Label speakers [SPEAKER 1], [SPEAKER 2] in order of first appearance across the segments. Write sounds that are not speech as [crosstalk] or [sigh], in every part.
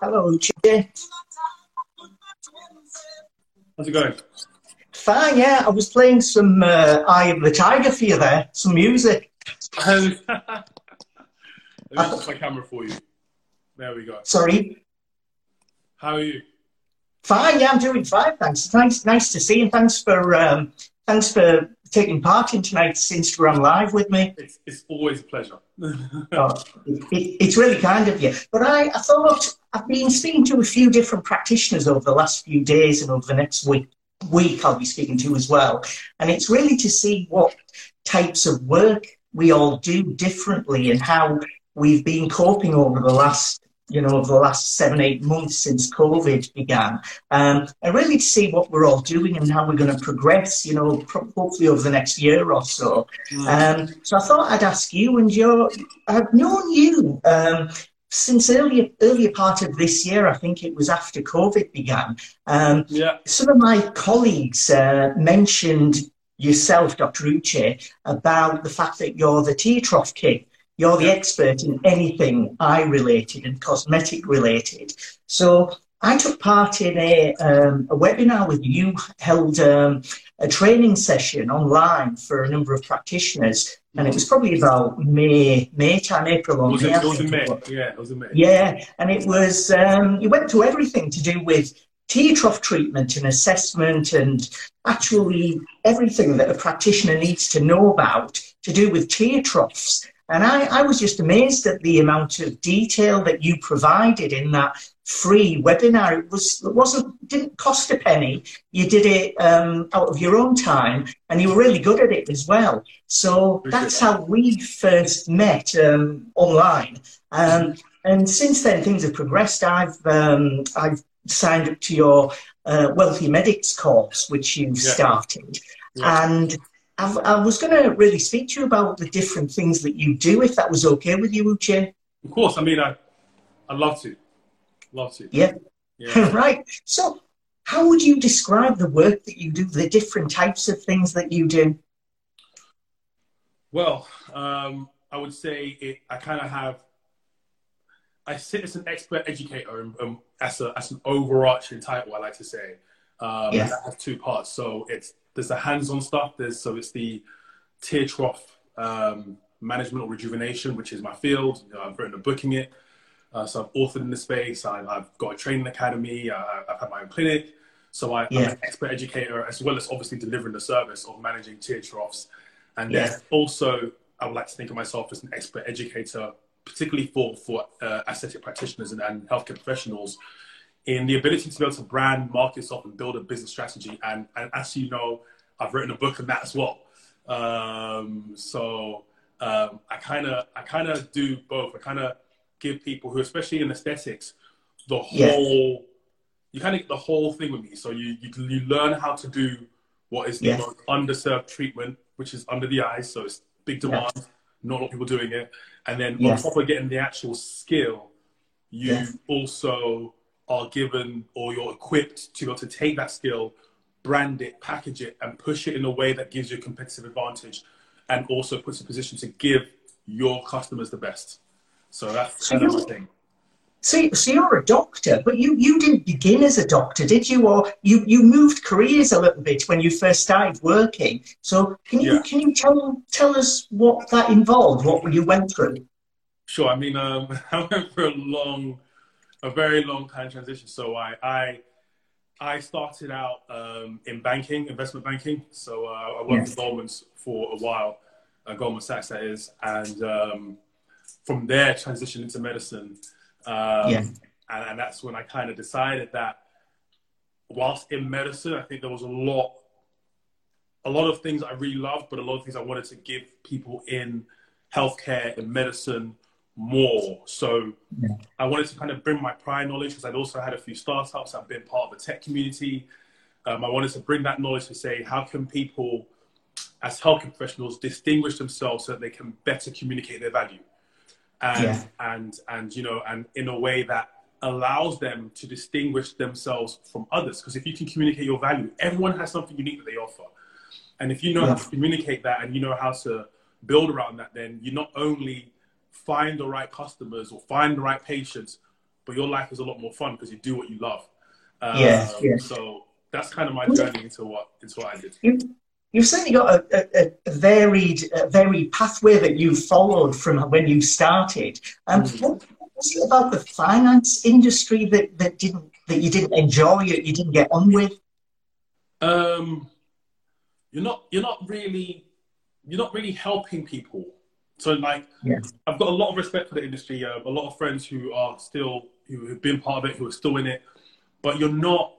[SPEAKER 1] Hello, Uche.
[SPEAKER 2] How's it going?
[SPEAKER 1] Fine, yeah. I was playing some uh, Eye of the Tiger for you there, some music. [laughs] [laughs]
[SPEAKER 2] Let me my camera for you. There we go.
[SPEAKER 1] Sorry.
[SPEAKER 2] How are you?
[SPEAKER 1] Fine, yeah, I'm doing fine, thanks. Nice, nice to see you. Thanks for um, thanks for taking part in tonight's Instagram Live with me.
[SPEAKER 2] It's, it's always a pleasure.
[SPEAKER 1] oh, it, it's really kind of you. But I, I thought I've been speaking to a few different practitioners over the last few days and over the next week. Week I'll be speaking to as well, and it's really to see what types of work we all do differently and how we've been coping over the last you know, over the last seven, eight months since COVID began, um, and really to see what we're all doing and how we're going to progress, you know, hopefully over the next year or so. Mm. Um, so I thought I'd ask you, and you're, I've known you um, since earlier earlier part of this year. I think it was after COVID began. Um,
[SPEAKER 2] yeah.
[SPEAKER 1] Some of my colleagues uh, mentioned yourself, Dr. Uche, about the fact that you're the tear trough kit you're the expert in anything eye related and cosmetic related. So I took part in a, um, a webinar with you, held um, a training session online for a number of practitioners, and it was probably about May, May time, April or
[SPEAKER 2] was
[SPEAKER 1] May.
[SPEAKER 2] It, was in May. Yeah, it was in May.
[SPEAKER 1] Yeah, and it was um, you went through everything to do with tear trough treatment and assessment, and actually everything that a practitioner needs to know about to do with tear troughs. And I, I was just amazed at the amount of detail that you provided in that free webinar. It was it wasn't didn't cost a penny. You did it um, out of your own time, and you were really good at it as well. So Appreciate that's that. how we first met um, online. Um, and since then, things have progressed. I've um, I've signed up to your uh, Wealthy Medics course, which you yeah. started, yeah. and I, I was going to really speak to you about the different things that you do, if that was okay with you, Uche.
[SPEAKER 2] Of course. I mean, I, I'd love to. Love to.
[SPEAKER 1] Yeah. yeah. [laughs] right. So, how would you describe the work that you do, the different types of things that you do?
[SPEAKER 2] Well, um, I would say it, I kind of have, I sit as an expert educator and, um, as, a, as an overarching title, I like to say. Um, yeah. That has two parts. So it's there's the hands-on stuff. There's so it's the tear trough um, management or rejuvenation, which is my field. You know, I've written a book in it. Uh, so I've authored in the space. I, have got a training academy. Uh, I've had my own clinic. So I, am an expert educator as well as obviously delivering the service of managing tear troughs. And then also, I would like to think of myself as an expert educator, particularly for for uh, aesthetic practitioners and, and healthcare professionals in the ability to be able to brand, market yourself, and build a business strategy. And, and as you know, I've written a book on that as well. Um, so um, I kind of I kind of do both. I kind of give people who, especially in aesthetics, the whole you kind of get the whole thing with me. So you, you you learn how to do what is the yes. most underserved treatment, which is under the eyes. So it's big demand, not a lot of people doing it. And then yes. on top of getting the actual skill, you yes. also are given or you're equipped to be able to take that skill, brand it, package it, and push it in a way that gives you a competitive advantage and also puts a position to give your customers the best. So that's so kind of thing.
[SPEAKER 1] So, so you're a doctor, but you, you didn't begin as a doctor, did you? Or you, you moved careers a little bit when you first started working. So can you yeah. can you tell tell us what that involved, what you went through?
[SPEAKER 2] Sure. I mean, um, [laughs] I went for a long a very long time transition. So I I, I started out um, in banking, investment banking. So uh, I worked yes. with Goldman's for a while, uh, Goldman Sachs that is, and um, from there transitioned into medicine. Um, yeah. and, and that's when I kind of decided that whilst in medicine, I think there was a lot, a lot of things I really loved, but a lot of things I wanted to give people in healthcare and medicine more. So yeah. I wanted to kind of bring my prior knowledge because I'd also had a few startups. I've been part of the tech community. Um, I wanted to bring that knowledge to say, how can people, as healthcare professionals, distinguish themselves so that they can better communicate their value, and yeah. and and you know, and in a way that allows them to distinguish themselves from others. Because if you can communicate your value, everyone has something unique that they offer, and if you know yeah. how to communicate that and you know how to build around that, then you're not only find the right customers or find the right patients, but your life is a lot more fun because you do what you love.
[SPEAKER 1] Um, yeah, yeah.
[SPEAKER 2] So that's kind of my journey into what into what I did.
[SPEAKER 1] You, you've certainly got a, a, a varied a varied pathway that you followed from when you started. Um, mm-hmm. what was it about the finance industry that, that didn't that you didn't enjoy, you, you didn't get on with?
[SPEAKER 2] Um, you're not you're not really you're not really helping people. So like. I've got a lot of respect for the industry. Uh, a lot of friends who are still who have been part of it, who are still in it, but you're not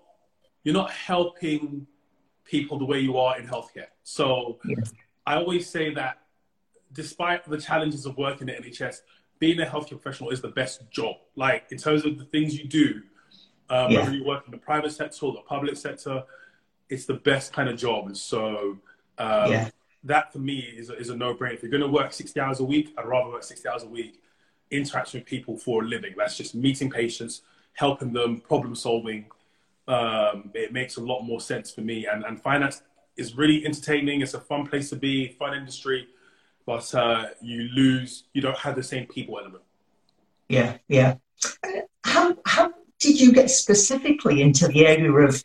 [SPEAKER 2] you're not helping people the way you are in healthcare. So yeah. I always say that despite the challenges of working at NHS, being a healthcare professional is the best job. Like in terms of the things you do, um, yeah. whether you work in the private sector or the public sector, it's the best kind of job. And so um, yeah. That for me is a, is a no-brainer. If you're going to work 60 hours a week, I'd rather work 60 hours a week interacting with people for a living. That's just meeting patients, helping them, problem solving. Um, it makes a lot more sense for me. And, and finance is really entertaining. It's a fun place to be, fun industry, but uh, you lose, you don't have the same people element.
[SPEAKER 1] Yeah, yeah. How, how did you get specifically into the area of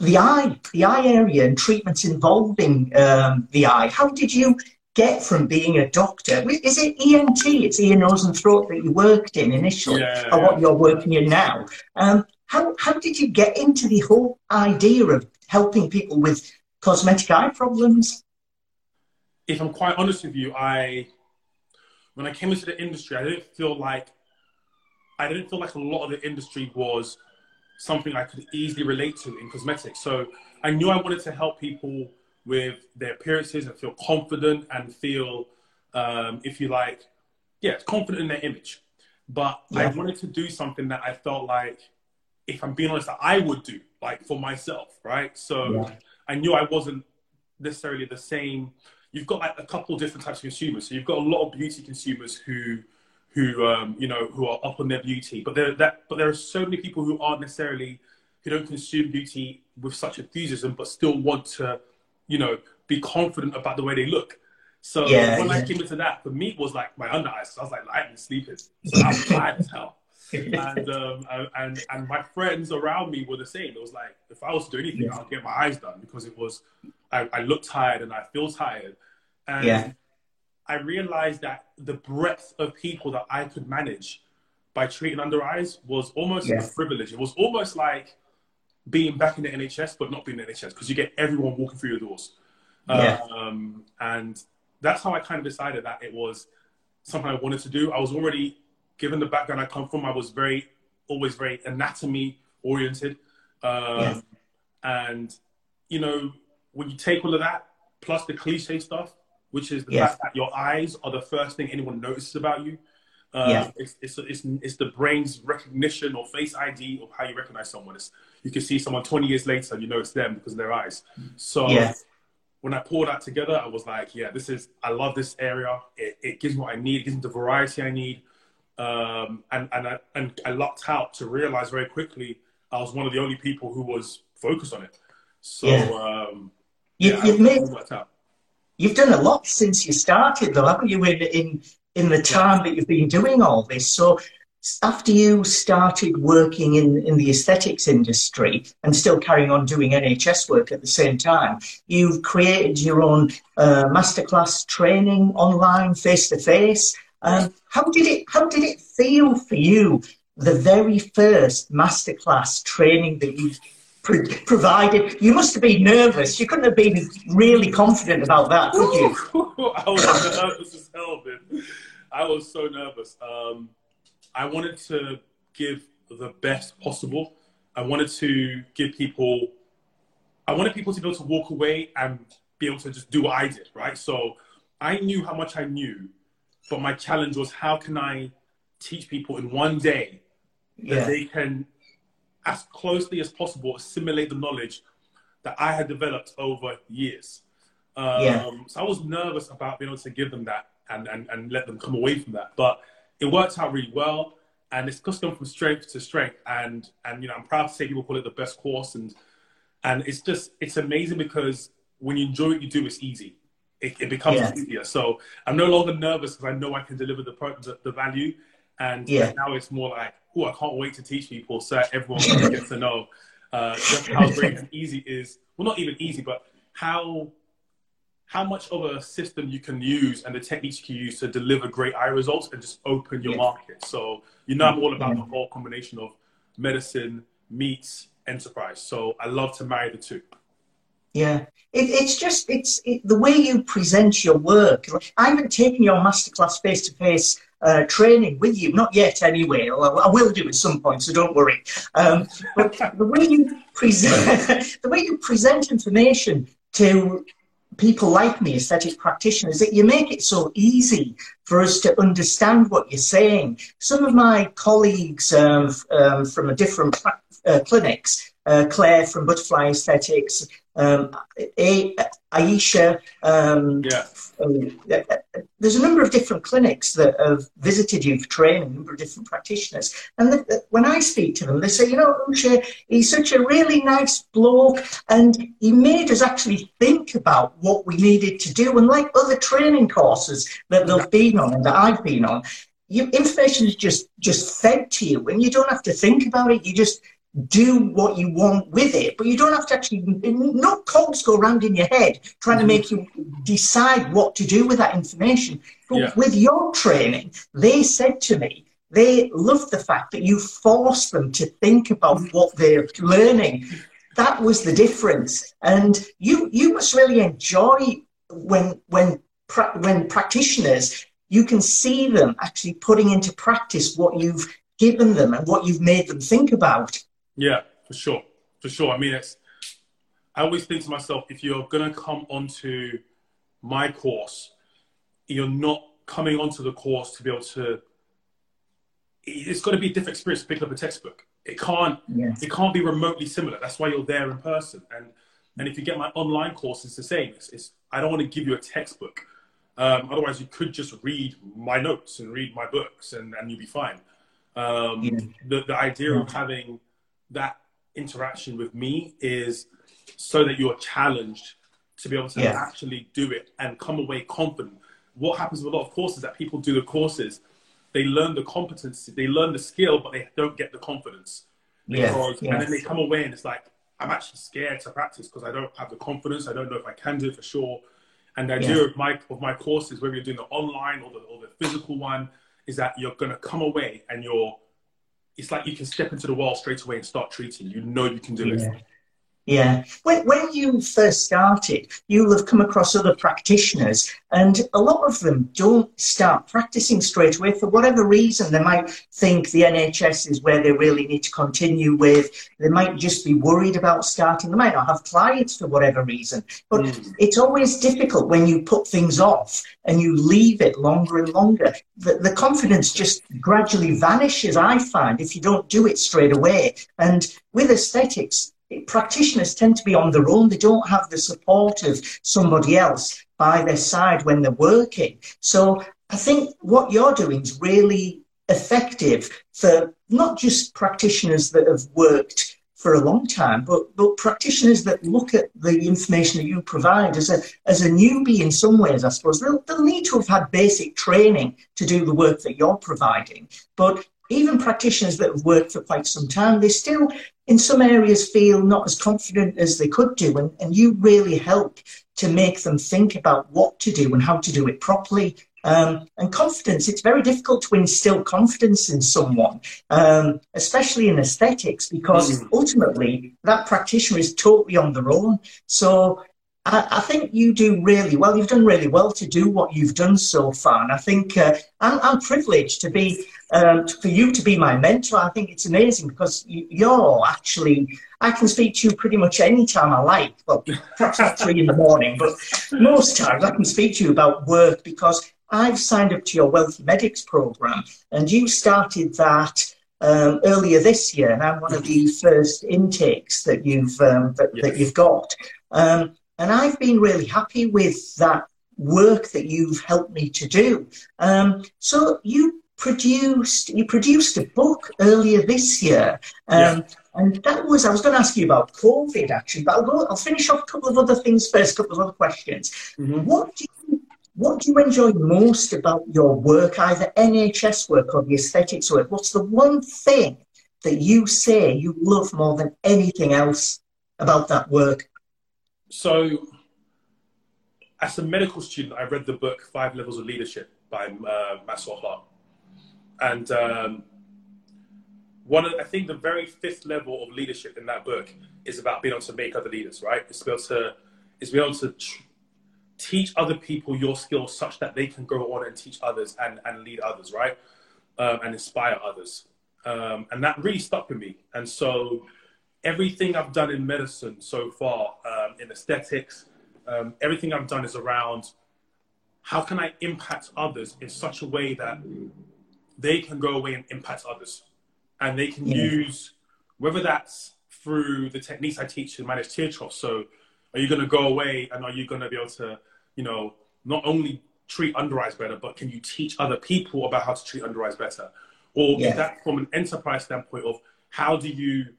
[SPEAKER 1] the eye, the eye area and treatments involving um, the eye? How did you get from being a doctor? Is it ENT? It's ear, nose, and throat that you worked in initially, yeah, or what you're working in now. Um, how, how did you get into the whole idea of helping people with cosmetic eye problems?
[SPEAKER 2] If I'm quite honest with you, I when I came into the industry, I didn't feel like I didn't feel like a lot of the industry was something I could easily relate to in cosmetics. So I knew I wanted to help people with their appearances and feel confident and feel, um, if you like, yeah, confident in their image. But yeah. I wanted to do something that I felt like, if I'm being honest, that I would do, like for myself, right? So yeah. I knew I wasn't necessarily the same. You've got like a couple different types of consumers. So you've got a lot of beauty consumers who who um, you know who are up on their beauty. But there that but there are so many people who aren't necessarily who don't consume beauty with such enthusiasm, but still want to, you know, be confident about the way they look. So yeah, when yeah. I came into that, for me it was like my under eyes. So I was like, been sleeping, so I'm [laughs] tired as hell. and um, and and my friends around me were the same. It was like if I was to do anything, yeah. I'll get my eyes done because it was I, I look tired and I feel tired. And yeah. I realized that the breadth of people that I could manage by treating under eyes was almost yeah. a privilege. It was almost like being back in the NHS, but not being in the NHS because you get everyone walking through your doors. Yeah. Um, and that's how I kind of decided that it was something I wanted to do. I was already, given the background I come from, I was very, always very anatomy oriented. Um, yeah. And, you know, when you take all of that, plus the cliche stuff, which is the yes. fact that your eyes are the first thing anyone notices about you. Uh, yeah. it's, it's, it's, it's, the brain's recognition or face ID of how you recognize someone. It's, you can see someone 20 years later and you know it's them because of their eyes. So when I pulled that together, I was like, yeah, this is, I love this area. It, it gives me what I need. It gives me the variety I need. Um, and, and, I, and I lucked out to realize very quickly I was one of the only people who was focused on it. So, yeah. um,
[SPEAKER 1] yeah, made, You've done a lot since you started, though, haven't you? In in, in the time that you've been doing all this, so after you started working in, in the aesthetics industry and still carrying on doing NHS work at the same time, you've created your own uh, masterclass training online, face to face. How did it How did it feel for you? The very first masterclass training that you provided. You must have been nervous. You couldn't have been really confident about that, could you? [laughs]
[SPEAKER 2] I was nervous as hell, man. I was so nervous. Um, I wanted to give the best possible. I wanted to give people, I wanted people to be able to walk away and be able to just do what I did, right? So I knew how much I knew, but my challenge was how can I teach people in one day that yeah. they can as closely as possible assimilate the knowledge that I had developed over years. Um, yeah. So I was nervous about being able to give them that and, and, and let them come away from that. But it worked out really well. And it's just gone from strength to strength. And, and, you know, I'm proud to say people call it the best course. And, and it's just, it's amazing because when you enjoy what you do, it's easy. It, it becomes yeah. easier. So I'm no longer nervous because I know I can deliver the, the, the value. And yeah. now it's more like, oh, I can't wait to teach people so everyone can get to know uh, just how great and easy is. Well, not even easy, but how how much of a system you can use and the techniques you can use to deliver great eye results and just open your yeah. market. So you know, I'm all about the whole combination of medicine meets enterprise. So I love to marry the two.
[SPEAKER 1] Yeah, it, it's just it's it, the way you present your work. I haven't taken your masterclass face to face training with you, not yet anyway. I will do at some point, so don't worry. Um, but the way you present [laughs] the way you present information to people like me, aesthetic practitioners, that you make it so easy for us to understand what you're saying. Some of my colleagues um, um, from a different uh, clinics, uh, Claire from Butterfly Aesthetics, um, a- Aisha. Um,
[SPEAKER 2] yeah.
[SPEAKER 1] Uh, there's a number of different clinics that have visited you for training, a number of different practitioners. And the, when I speak to them, they say, you know, Uche, he's such a really nice bloke, and he made us actually think about what we needed to do. And like other training courses that they've been on and that I've been on, you, information is just just fed to you, and you don't have to think about it. You just do what you want with it, but you don't have to actually, no cogs go around in your head trying to mm-hmm. make you decide what to do with that information. But yeah. with your training, they said to me, they loved the fact that you forced them to think about what they're learning. That was the difference. And you, you must really enjoy when, when, when practitioners, you can see them actually putting into practice what you've given them and what you've made them think about.
[SPEAKER 2] Yeah, for sure, for sure. I mean, it's. I always think to myself, if you're gonna come onto my course, you're not coming onto the course to be able to. It's got to be a different experience to pick up a textbook. It can't. Yes. It can't be remotely similar. That's why you're there in person. And and if you get my online course, it's the same. It's, it's I don't want to give you a textbook. Um, otherwise, you could just read my notes and read my books, and, and you'll be fine. Um, yeah. the, the idea yeah. of having that interaction with me is so that you're challenged to be able to yeah. actually do it and come away confident. What happens with a lot of courses that people do the courses, they learn the competency, they learn the skill, but they don't get the confidence. Because, yeah. And then they come away and it's like, I'm actually scared to practice because I don't have the confidence. I don't know if I can do it for sure. And the idea yeah. of my of my courses, whether you're doing the online or the or the physical one, is that you're gonna come away and you're it's like you can step into the wall straight away and start treating. You know you can do
[SPEAKER 1] yeah.
[SPEAKER 2] it.
[SPEAKER 1] Yeah. When, when you first started, you'll have come across other practitioners, and a lot of them don't start practicing straight away for whatever reason. They might think the NHS is where they really need to continue with. They might just be worried about starting. They might not have clients for whatever reason. But mm. it's always difficult when you put things off and you leave it longer and longer. The, the confidence just gradually vanishes, I find, if you don't do it straight away. And with aesthetics, practitioners tend to be on their own. They don't have the support of somebody else by their side when they're working. So I think what you're doing is really effective for not just practitioners that have worked for a long time, but, but practitioners that look at the information that you provide as a, as a newbie in some ways, I suppose. They'll, they'll need to have had basic training to do the work that you're providing. But even practitioners that have worked for quite some time, they still, in some areas, feel not as confident as they could do. And, and you really help to make them think about what to do and how to do it properly. Um, and confidence, it's very difficult to instill confidence in someone, um, especially in aesthetics, because mm. ultimately that practitioner is totally on their own. So I, I, think you do really well. You've done really well to do what you've done so far. And I think uh, I'm, I'm, privileged to be, um, for you to be my mentor. I think it's amazing because you, are actually, I can speak to you pretty much any time I like. Well, perhaps not three in the morning, but most times I can speak to you about work because I've signed up to your Wealthy Medics program and you started that. Um, earlier this year, and I'm one of the first intakes that you've um, that, yes. that, you've got. Um, and I've been really happy with that work that you've helped me to do. Um, so you produced you produced a book earlier this year. Um, yeah. And that was, I was going to ask you about COVID actually, but I'll, go, I'll finish off a couple of other things first, a couple of other questions. Mm-hmm. What do you what do you enjoy most about your work, either NHS work or the aesthetics work? What's the one thing that you say you love more than anything else about that work?
[SPEAKER 2] So, as a medical student, I read the book Five Levels of Leadership by uh, Maxwell and um, one of, I think the very fifth level of leadership in that book is about being able to make other leaders. Right? It's be able to, it's be able to tr- teach other people your skills such that they can go on and teach others and, and lead others. Right? Um, and inspire others. Um, and that really stuck with me. And so everything I've done in medicine so far, in aesthetics, um, everything I've done is around how can I impact others in such a way that they can go away and impact others, and they can yeah. use whether that's through the techniques I teach to manage tear troughs. So, are you going to go away and are you going to be able to, you know, not only treat under eyes better, but can you teach other people about how to treat under eyes better? Or yeah. is that from an enterprise standpoint of how do you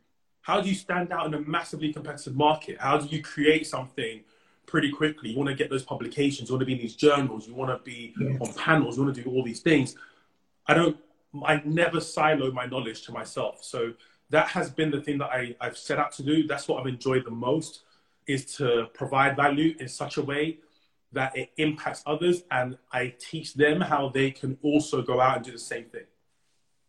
[SPEAKER 2] how do you stand out in a massively competitive market? How do you create something pretty quickly? You want to get those publications, you want to be in these journals, you want to be yeah. on panels, you want to do all these things. I don't, I never silo my knowledge to myself. So that has been the thing that I, I've set out to do. That's what I've enjoyed the most is to provide value in such a way that it impacts others and I teach them how they can also go out and do the same thing.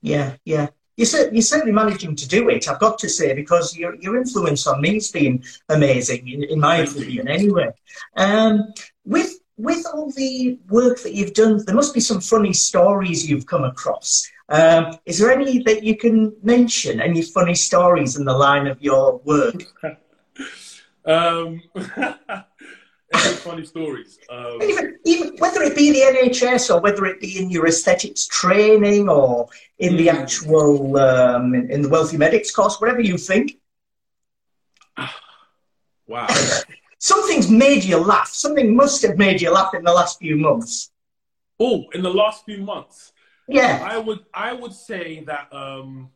[SPEAKER 1] Yeah, yeah you're, you're certainly managing to do it, I've got to say, because your, your influence on me has been amazing, in, in my opinion, anyway. Um, with with all the work that you've done, there must be some funny stories you've come across. Um, is there any that you can mention? Any funny stories in the line of your work? [laughs]
[SPEAKER 2] um, [laughs] funny stories. Um,
[SPEAKER 1] even, even whether it be the NHS or whether it be in your aesthetics training or in mm. the actual um, in, in, the wealthy medics course, whatever you think. [sighs]
[SPEAKER 2] wow.
[SPEAKER 1] Something's made you laugh. Something must have made you laugh in the last few months.
[SPEAKER 2] Oh, in the last few months.
[SPEAKER 1] Yeah.
[SPEAKER 2] I would I would say that um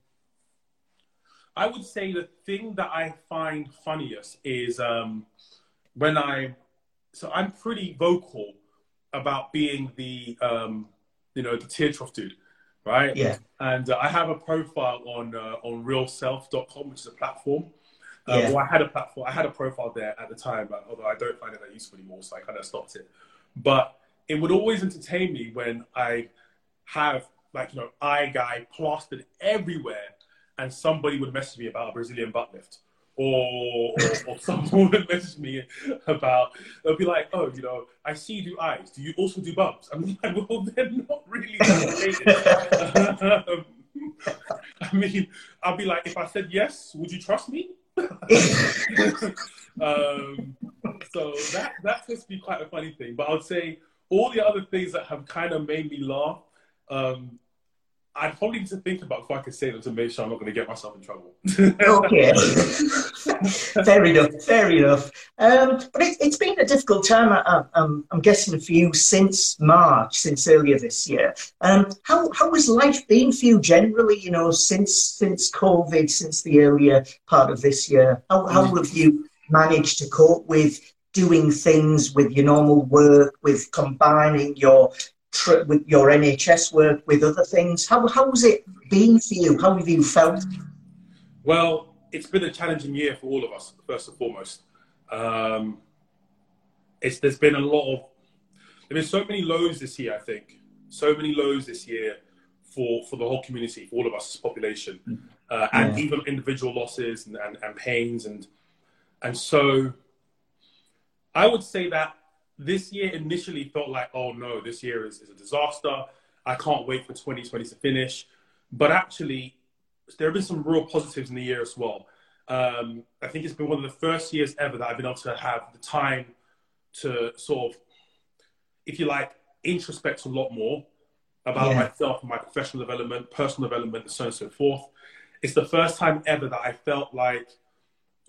[SPEAKER 2] I would say the thing that I find funniest is um when I so I'm pretty vocal about being the um, you know the tear trough dude, right?
[SPEAKER 1] Yeah.
[SPEAKER 2] And uh, I have a profile on uh, on realself.com, which is a platform. Uh, yeah. Well, I had a platform. I had a profile there at the time, but although I don't find it that useful anymore, so I kind of stopped it. But it would always entertain me when I have like you know eye guy plastered everywhere, and somebody would message me about a Brazilian butt lift or, or, [laughs] someone would message me about, they'll be like, oh, you know, I see you do eyes. Do you also do bumps? I'm like, [laughs] well, they're not really that related. [laughs] I mean, I'll be like, if I said yes, would you trust me? um, so that that tends to be quite a funny thing. But I would say all the other things that have kind of made me laugh um, I'd probably need to think about if I could say them to make sure I'm not going to get myself in trouble.
[SPEAKER 1] okay. [laughs] fair enough. Fair enough. Um, but it, has been a difficult time, I, am I'm guessing, for you since March, since earlier this year. Um, how, how has life been for you generally, you know, since, since COVID, since the earlier part of this year? How, how have you managed to cope with doing things with your normal work, with combining your tri- with your NHS work, with other things. How how's it been for you? How have you felt?
[SPEAKER 2] Well, it's been a challenging year for all of us. First and foremost, um, it's there's been a lot of there's been so many lows this year. I think so many lows this year for for the whole community, for all of us as population, uh, and yeah. even individual losses and, and, and pains and and so I would say that this year initially felt like, oh no, this year is, is a disaster. I can't wait for 2020 to finish. But actually, there have been some real positives in the year as well. Um, I think it's been one of the first years ever that I've been able to have the time to sort of, if you like, introspect a lot more about yeah. myself, my professional development, personal development, and so on and so forth. It's the first time ever that I felt like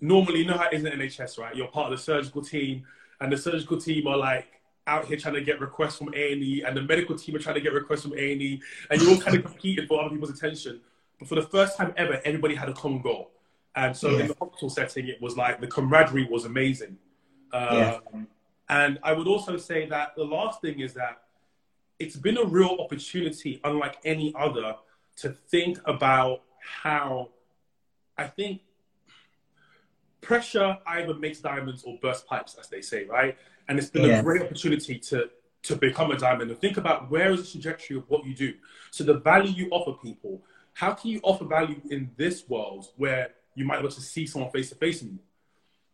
[SPEAKER 2] normally, you know how it is in NHS, right? You're part of the surgical team, and the surgical team are like out here trying to get requests from A&E, and the medical team are trying to get requests from A&E, and you're all kind of competing for other people's attention. But for the first time ever, everybody had a common goal. And so yeah. in the hospital setting, it was like the camaraderie was amazing. Um, yeah. And I would also say that the last thing is that it's been a real opportunity, unlike any other, to think about how I think pressure either makes diamonds or bursts pipes, as they say, right? And it's been yeah. a great opportunity to to become a diamond and think about where is the trajectory of what you do. So the value you offer people, how can you offer value in this world where you might be able to see someone face to face anymore?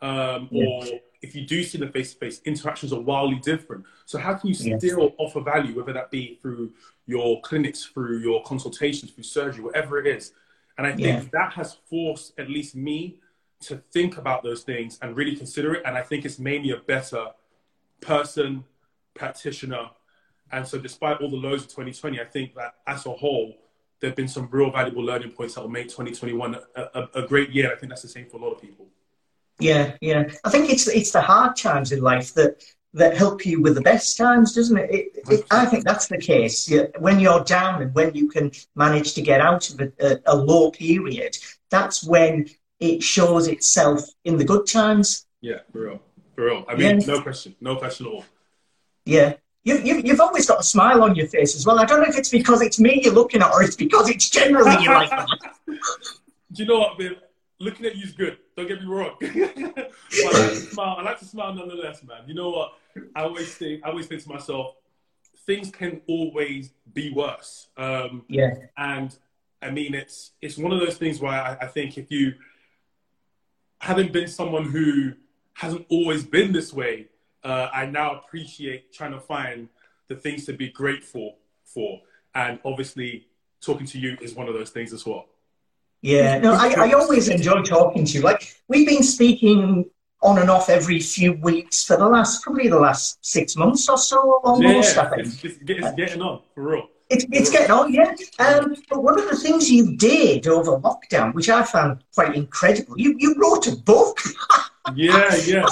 [SPEAKER 2] Um, yeah. Or if you do see them face to face, interactions are wildly different. So how can you still yeah. offer value, whether that be through your clinics, through your consultations, through surgery, whatever it is? And I think that has forced at least me to think about those things and really consider it. And I think it's made me a better person, practitioner. And so, despite all the lows of 2020, I think that as a whole, there have been some real valuable learning points that will make 2021 a, a, a great year. I think that's the same for a lot of people.
[SPEAKER 1] Yeah, yeah. I think it's it's the hard times in life that that help you with the best times, doesn't it? it, it I think that's the case. Yeah, When you're down and when you can manage to get out of a, a, low period, that's when it shows itself in the good times.
[SPEAKER 2] Yeah, for real, for real. I mean, yeah. no question, no question at all.
[SPEAKER 1] Yeah. You, you, you've always got a smile on your face as well. I don't know if it's because it's me you're looking at or it's because it's generally you like that. [laughs]
[SPEAKER 2] Do you know what, babe? Looking at you is good. Don't get me wrong. [laughs] I like to smile. I like to smile nonetheless, man. You know what? I always think. I always think to myself, things can always be worse. Um,
[SPEAKER 1] yeah.
[SPEAKER 2] And I mean, it's it's one of those things where I, I think if you having been someone who hasn't always been this way, uh, I now appreciate trying to find the things to be grateful for. And obviously, talking to you is one of those things as well.
[SPEAKER 1] Yeah, no, I, I always enjoy talking to you. Like, we've been speaking on and off every few weeks for the last, probably the last six months or so, almost,
[SPEAKER 2] yeah, I think. It's, it's, it's getting on, for real.
[SPEAKER 1] It's, it's getting on, yeah. Um, but one of the things you did over lockdown, which I found quite incredible, you, you wrote a book. [laughs]
[SPEAKER 2] yeah, yeah.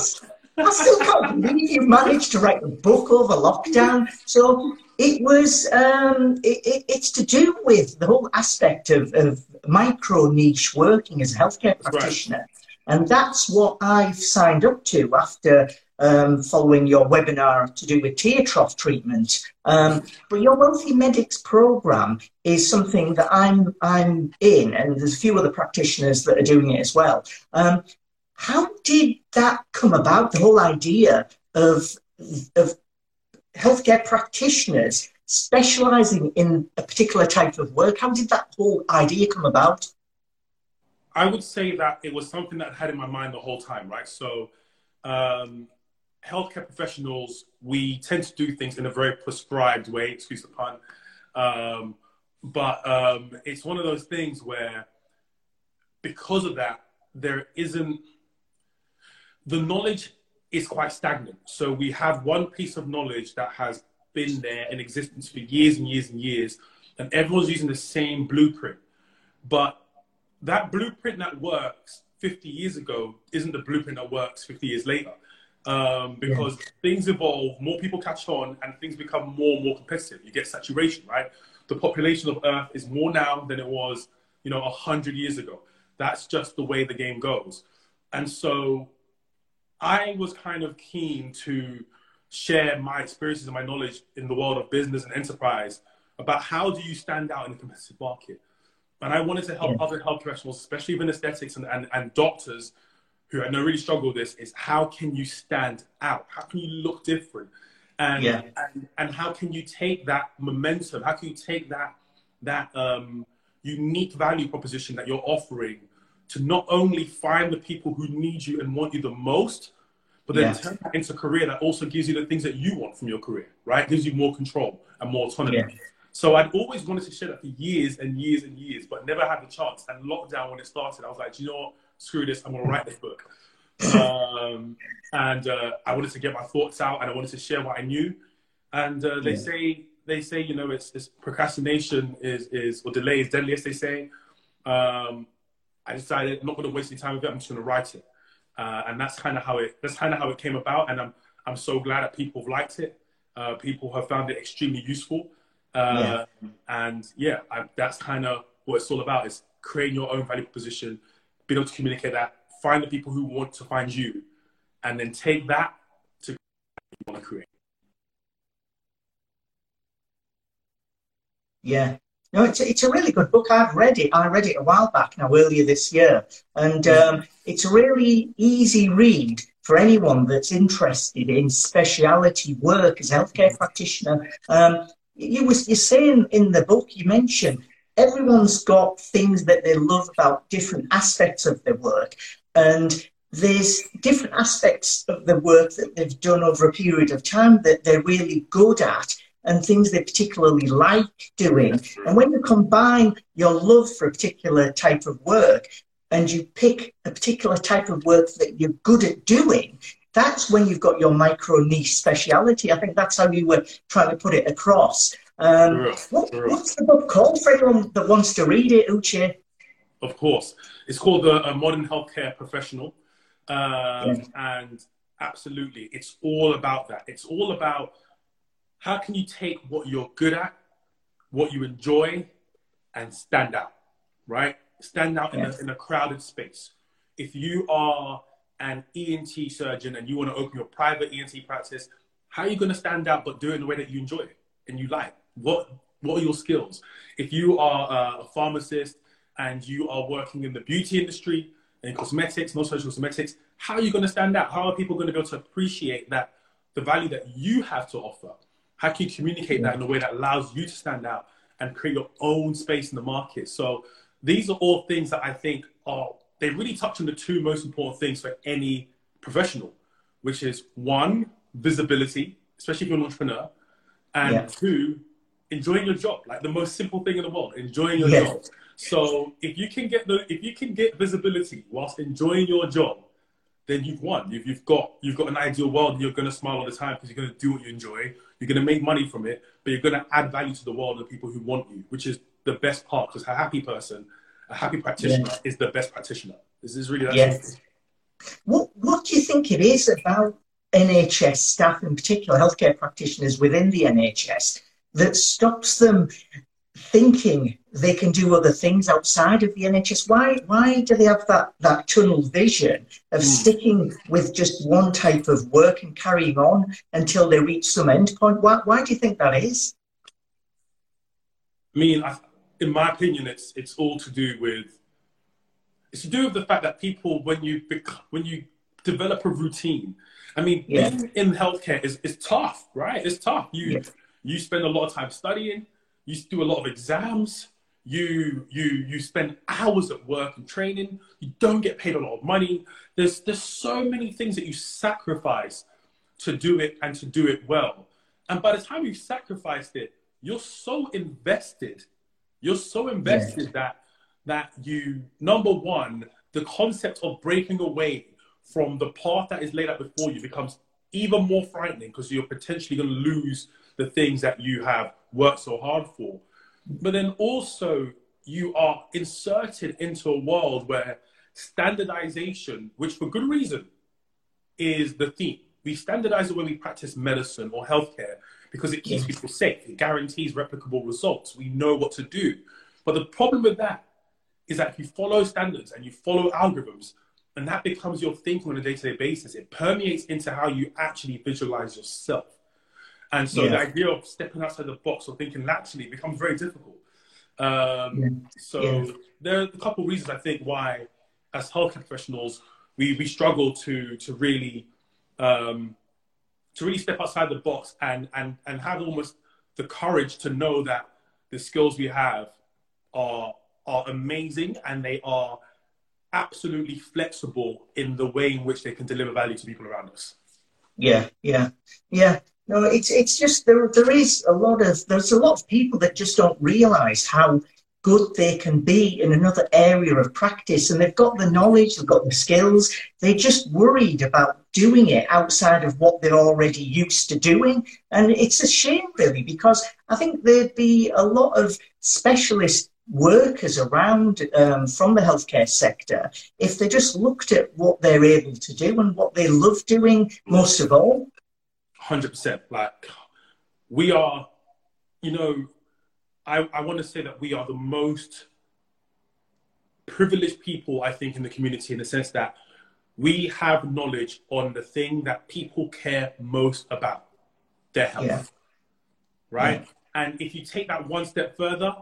[SPEAKER 1] I still can't believe you managed to write a book over lockdown. So it was, um, it, it, it's to do with the whole aspect of, of micro niche working as a healthcare practitioner. Right. And that's what I've signed up to after um, following your webinar to do with tear trough treatment. Um, but your Wealthy Medics program is something that I'm I'm in, and there's a few other practitioners that are doing it as well. Um, how did that come about? The whole idea of of healthcare practitioners specializing in a particular type of work. How did that whole idea come about?
[SPEAKER 2] I would say that it was something that I had in my mind the whole time, right? So, um, healthcare professionals, we tend to do things in a very prescribed way, excuse the pun. Um, but um, it's one of those things where, because of that, there isn't the knowledge is quite stagnant. So we have one piece of knowledge that has been there in existence for years and years and years, and everyone's using the same blueprint. But that blueprint that works 50 years ago isn't the blueprint that works 50 years later. Um, because yeah. things evolve, more people catch on, and things become more and more competitive. You get saturation, right? The population of Earth is more now than it was, you know, 100 years ago. That's just the way the game goes. And so I was kind of keen to share my experiences and my knowledge in the world of business and enterprise about how do you stand out in a competitive market. And I wanted to help yeah. other health professionals, especially even aesthetics and, and, and doctors who I know really struggle with this, is how can you stand out? How can you look different? And, yeah. and, and how can you take that momentum? How can you take that, that um, unique value proposition that you're offering to not only find the people who need you and want you the most, but then yes. turn that into a career that also gives you the things that you want from your career, right? Gives you more control and more autonomy. Yeah. So I'd always wanted to share that for years and years and years, but never had the chance. And lockdown, when it started, I was like, you know what? Screw this. I'm going to write this book. um, and uh, I wanted to get my thoughts out and I wanted to share what I knew. And uh, they yeah. say, they say, you know, it's, it's procrastination is, is, or delay is deadly, as they say. Um, I decided I'm not going to waste any time with it. I'm just going to write it, uh, and that's kind of how it. That's kind of how it came about, and I'm I'm so glad that people have liked it. Uh, people have found it extremely useful, uh, yeah. and yeah, I, that's kind of what it's all about: is creating your own value proposition, being able to communicate that, find the people who want to find you, and then take that to you want to create.
[SPEAKER 1] Yeah. No, it's, it's a really good book. I've read it. I read it a while back now, earlier this year. And um, it's a really easy read for anyone that's interested in speciality work as a healthcare practitioner. Um, you was you're saying in the book you mentioned everyone's got things that they love about different aspects of their work, and there's different aspects of the work that they've done over a period of time that they're really good at and things they particularly like doing. And when you combine your love for a particular type of work and you pick a particular type of work that you're good at doing, that's when you've got your micro niche speciality. I think that's how you were trying to put it across. Um, what, what's the book called for anyone that wants to read it, Uche?
[SPEAKER 2] Of course. It's called The Modern Healthcare Professional. Um, yeah. And absolutely, it's all about that. It's all about how can you take what you're good at, what you enjoy, and stand out, right? Stand out in, a, in a crowded space. If you are an ENT surgeon and you want to open your private ENT practice, how are you going to stand out but do it in a way that you enjoy it and you like? What What are your skills? If you are a pharmacist and you are working in the beauty industry and cosmetics, most social cosmetics, how are you going to stand out? How are people going to be able to appreciate that the value that you have to offer? How can you communicate that in a way that allows you to stand out and create your own space in the market? So these are all things that I think are they really touch on the two most important things for any professional, which is one, visibility, especially if you're an entrepreneur, and yeah. two, enjoying your job, like the most simple thing in the world, enjoying your job. So if you can get the if you can get visibility whilst enjoying your job, then you've won. You've, you've got you've got an ideal world. You're going to smile all the time because you're going to do what you enjoy. You're going to make money from it, but you're going to add value to the world and the people who want you, which is the best part. Because a happy person, a happy practitioner, yeah. is the best practitioner. This is really that yes.
[SPEAKER 1] What What do you think it is about NHS staff, in particular healthcare practitioners within the NHS, that stops them thinking they can do other things outside of the NHS? Why why do they have that, that tunnel vision of mm. sticking with just one type of work and carrying on until they reach some endpoint? Why why do you think that is?
[SPEAKER 2] I mean, I, in my opinion, it's it's all to do with it's to do with the fact that people when you when you develop a routine. I mean, yeah. being in healthcare is, is tough, right? It's tough. You. You spend a lot of time studying. You do a lot of exams. You you you spend hours at work and training. You don't get paid a lot of money. There's there's so many things that you sacrifice to do it and to do it well. And by the time you've sacrificed it, you're so invested you're so invested yeah. that that you number one, the concept of breaking away from the path that is laid out before you becomes even more frightening because you're potentially going to lose the things that you have worked so hard for. But then also you are inserted into a world where standardization, which for good reason is the theme. We standardize it when we practice medicine or healthcare because it keeps people safe. It guarantees replicable results. We know what to do. But the problem with that is that if you follow standards and you follow algorithms, and that becomes your thinking on a day-to-day basis, it permeates into how you actually visualize yourself. And so yeah. the idea of stepping outside the box or thinking laterally becomes very difficult. Um, yeah. So yeah. there are a couple of reasons I think why, as healthcare professionals, we, we struggle to to really um, to really step outside the box and, and, and have almost the courage to know that the skills we have are, are amazing and they are absolutely flexible in the way in which they can deliver value to people around us.
[SPEAKER 1] Yeah, yeah, yeah. No, it's it's just there. There is a lot of there's a lot of people that just don't realise how good they can be in another area of practice. And they've got the knowledge, they've got the skills. They're just worried about doing it outside of what they're already used to doing. And it's a shame, really, because I think there'd be a lot of specialist workers around um, from the healthcare sector if they just looked at what they're able to do and what they love doing most of all.
[SPEAKER 2] 100%. Like, we are, you know, I, I want to say that we are the most privileged people, I think, in the community in the sense that we have knowledge on the thing that people care most about their health. Yeah. Right? Yeah. And if you take that one step further,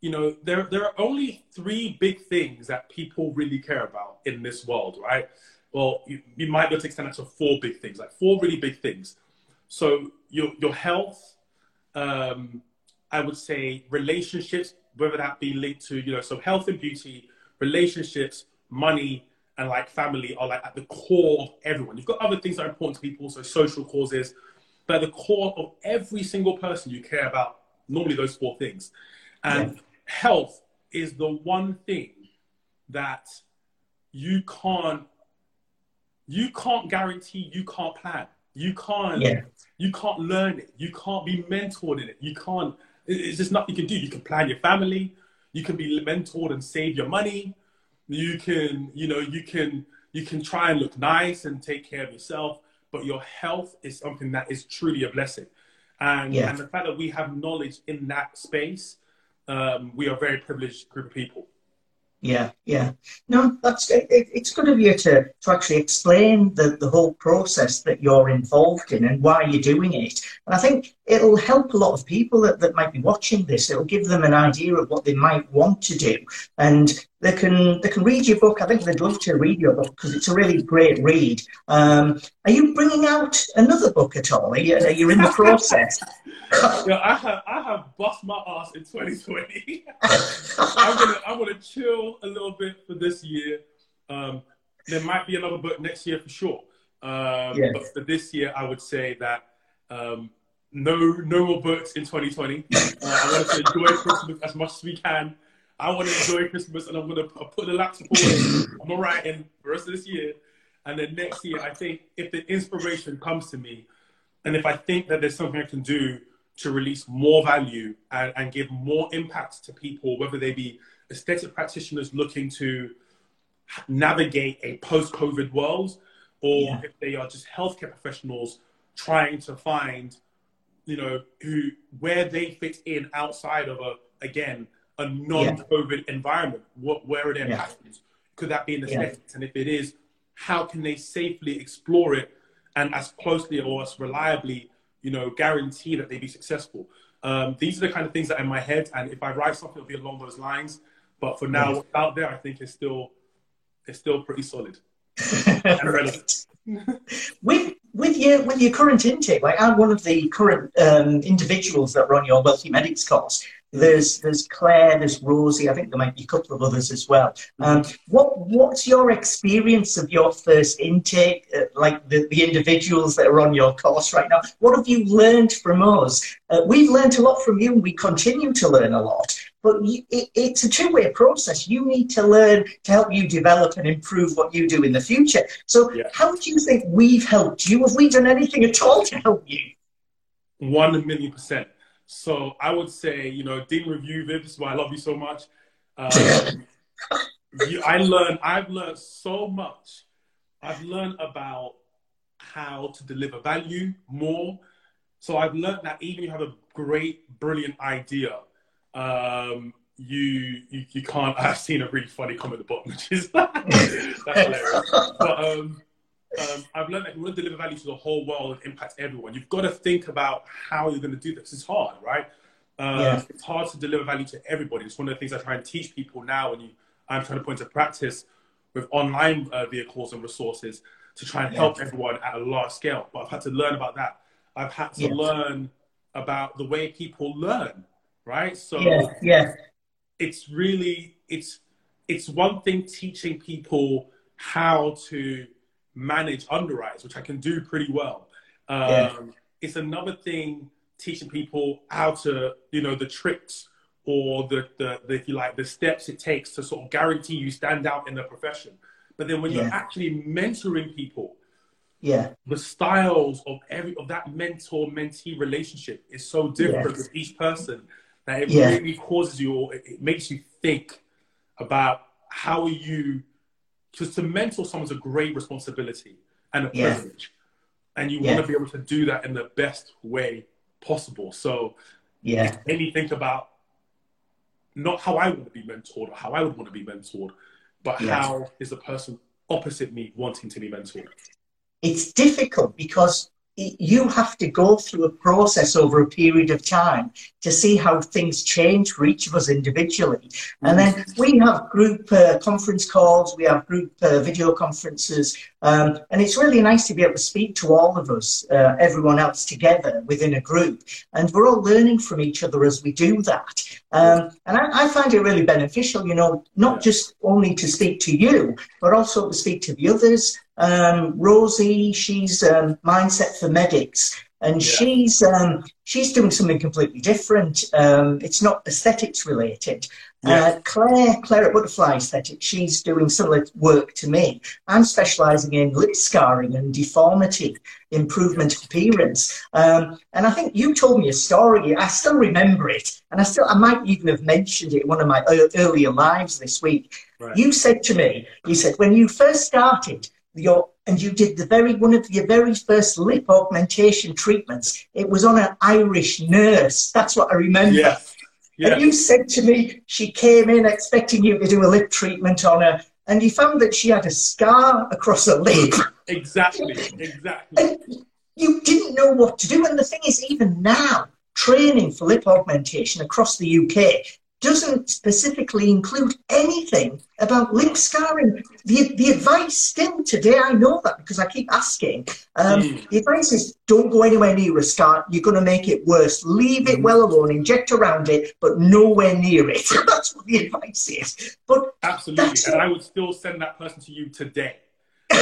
[SPEAKER 2] you know, there, there are only three big things that people really care about in this world, right? Well, you, you might be able to extend that to four big things, like four really big things. So your, your health, um, I would say relationships, whether that be linked to, you know, so health and beauty, relationships, money, and like family are like at the core of everyone. You've got other things that are important to people, so social causes, but at the core of every single person you care about, normally those four things. And yeah. health is the one thing that you can't you can't guarantee you can't plan. You can't yeah. you can't learn it. You can't be mentored in it. You can't it's just nothing you can do. You can plan your family, you can be mentored and save your money, you can you know you can you can try and look nice and take care of yourself but your health is something that is truly a blessing and, yeah. and the fact that we have knowledge in that space um, we are a very privileged group of people
[SPEAKER 1] yeah, yeah. No, that's it, it's good of you to, to actually explain the, the whole process that you're involved in and why you're doing it. And I think it'll help a lot of people that, that might be watching this. It'll give them an idea of what they might want to do. And they can they can read your book. I think they'd love to read your book because it's a really great read. Um, are you bringing out another book at all? Are you, are you in the process? [laughs]
[SPEAKER 2] yeah, I have I have bust my ass in 2020. [laughs] I'm gonna I'm gonna chill a little bit for this year. Um, there might be another book next year for sure. Um, yes. But for this year, I would say that um, no no more books in 2020. Uh, I want to enjoy Christmas as much as we can. I want to enjoy Christmas, and I'm gonna put the laptop away. I'm gonna write in the rest of this year, and then next year, I think if the inspiration comes to me, and if I think that there's something I can do to release more value and, and give more impact to people, whether they be aesthetic practitioners looking to navigate a post-COVID world, or yeah. if they are just healthcare professionals trying to find, you know, who where they fit in outside of a again a non-COVID yeah. environment, what where it yeah. happens. Could that be in aesthetics? And if it is, how can they safely explore it and as closely or as reliably you know, guarantee that they be successful. Um, these are the kind of things that are in my head, and if I write something, it'll be along those lines. But for now, what's out there, I think is still it's still pretty solid [laughs]
[SPEAKER 1] with with your with your current intake, like I'm one of the current um, individuals that run your Wealthy Medics course. There's there's Claire, there's Rosie. I think there might be a couple of others as well. Um, what what's your experience of your first intake? Uh, like the, the individuals that are on your course right now. What have you learned from us? Uh, we've learned a lot from you, and we continue to learn a lot. But you, it, it's a two way process. You need to learn to help you develop and improve what you do in the future. So, yeah. how do you think we've helped you? Have we done anything at all to help you?
[SPEAKER 2] One million percent. So I would say, you know, Dean Review, Viv, this is why I love you so much. Um, [laughs] you, I learned, I've learned so much. I've learned about how to deliver value more. So I've learned that even you have a great, brilliant idea, um, you, you you can't. [laughs] I've seen a really funny comment at the bottom, which is [laughs] that's hilarious. But um, um, I've learned that if you want to deliver value to the whole world and impact everyone, you've got to think about how you're going to do this. It's hard, right? Um, yeah. It's hard to deliver value to everybody. It's one of the things I try and teach people now, and I'm trying to put into practice with online uh, vehicles and resources to try and help yeah. everyone at a large scale. But I've had to learn about that. I've had to learn about the way people learn, right? So
[SPEAKER 1] yeah, yeah.
[SPEAKER 2] it's really it's it's one thing teaching people how to manage underwriters, which I can do pretty well. Um, yeah. It's another thing teaching people how to, you know, the tricks or the, the, the, if you like, the steps it takes to sort of guarantee you stand out in the profession. But then when yeah. you're actually mentoring people,
[SPEAKER 1] yeah,
[SPEAKER 2] the styles of every of that mentor mentee relationship is so different yeah. with each person that it yeah. really causes you or it makes you think about how are you because to mentor someone's a great responsibility and a privilege. Yeah. And you yeah. want to be able to do that in the best way possible. So
[SPEAKER 1] yeah,
[SPEAKER 2] maybe think about not how I want to be mentored or how I would want to be mentored, but yeah. how is the person opposite me wanting to be mentored?
[SPEAKER 1] It's difficult because you have to go through a process over a period of time to see how things change for each of us individually. And then mm. we have group uh, conference calls, we have group uh, video conferences, um, and it's really nice to be able to speak to all of us, uh, everyone else together within a group. And we're all learning from each other as we do that. Um, and I, I, find it really beneficial, you know, not just only to speak to you, but also to speak to the others um, Rosie, she's um, Mindset for Medics, and yeah. she's um, she's doing something completely different. Um, it's not aesthetics related. Yeah. Uh, Claire, Claire at Butterfly Aesthetics, she's doing similar work to me. I'm specialising in lip scarring and deformity, improvement of appearance. Um, and I think you told me a story. I still remember it, and I still I might even have mentioned it in one of my earlier lives this week. Right. You said to me, you said when you first started, your and you did the very one of your very first lip augmentation treatments. It was on an Irish nurse. That's what I remember.
[SPEAKER 2] Yes. Yes.
[SPEAKER 1] And you said to me she came in expecting you to do a lip treatment on her, and you found that she had a scar across her lip.
[SPEAKER 2] Exactly. Exactly.
[SPEAKER 1] And you didn't know what to do. And the thing is, even now, training for lip augmentation across the UK doesn't specifically include anything about lip scarring. The, the advice still today, I know that because I keep asking, um, mm. the advice is don't go anywhere near a scar. You're going to make it worse. Leave it mm. well alone, inject around it, but nowhere near it. [laughs] that's what the advice is. But
[SPEAKER 2] Absolutely. And I would still send that person to you today. [laughs]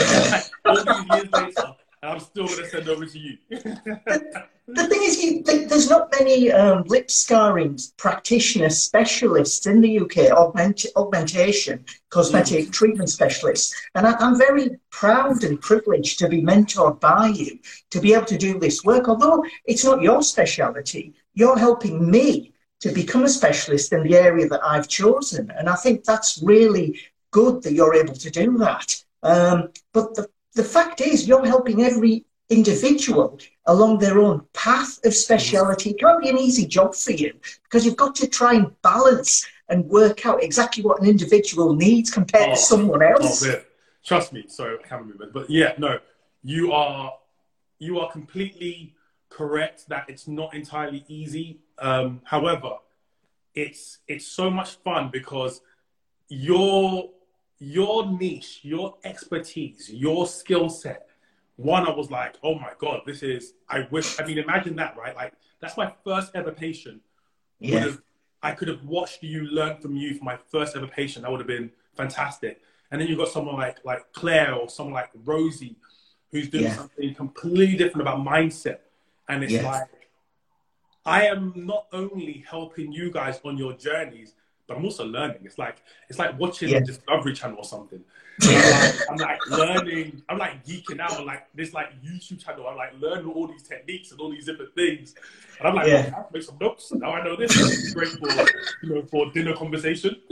[SPEAKER 2] All these years later, I'm still going to send over to you.
[SPEAKER 1] the, the, thing is, you, there's not many um, lip scarring practitioner specialists in the UK, augment, augmentation, cosmetic mm. treatment specialists. And I, am very proud and privileged to be mentored by you to be able to do this work. Although it's not your speciality, you're helping me to become a specialist in the area that I've chosen. And I think that's really good that you're able to do that. Um, but the the fact is, you're helping every individual along their own path of speciality. It can't be an easy job for you because you've got to try and balance and work out exactly what an individual needs compared oh, to someone else.
[SPEAKER 2] Oh, Trust me. Sorry, I can't remember. But yeah, no, you are you are completely correct that it's not entirely easy. Um, however, it's it's so much fun because you're your niche, your expertise, your skill set. One, I was like, oh my God, this is, I wish, I mean, imagine that, right? Like, that's my first ever patient.
[SPEAKER 1] Yeah.
[SPEAKER 2] I could have watched you, learn from you for my first ever patient. That would have been fantastic. And then you've got someone like, like Claire or someone like Rosie, who's doing yeah. something completely different about mindset. And it's yes. like, I am not only helping you guys on your journeys, but I'm also learning. It's like it's like watching yeah. Discovery Channel or something. I'm, [laughs] like, I'm like learning. I'm like geeking out on like this like YouTube channel. I'm like learning all these techniques and all these different things. And I'm like, yeah. oh, I make some notes. Now I know this. is great for you know for dinner conversation. [laughs]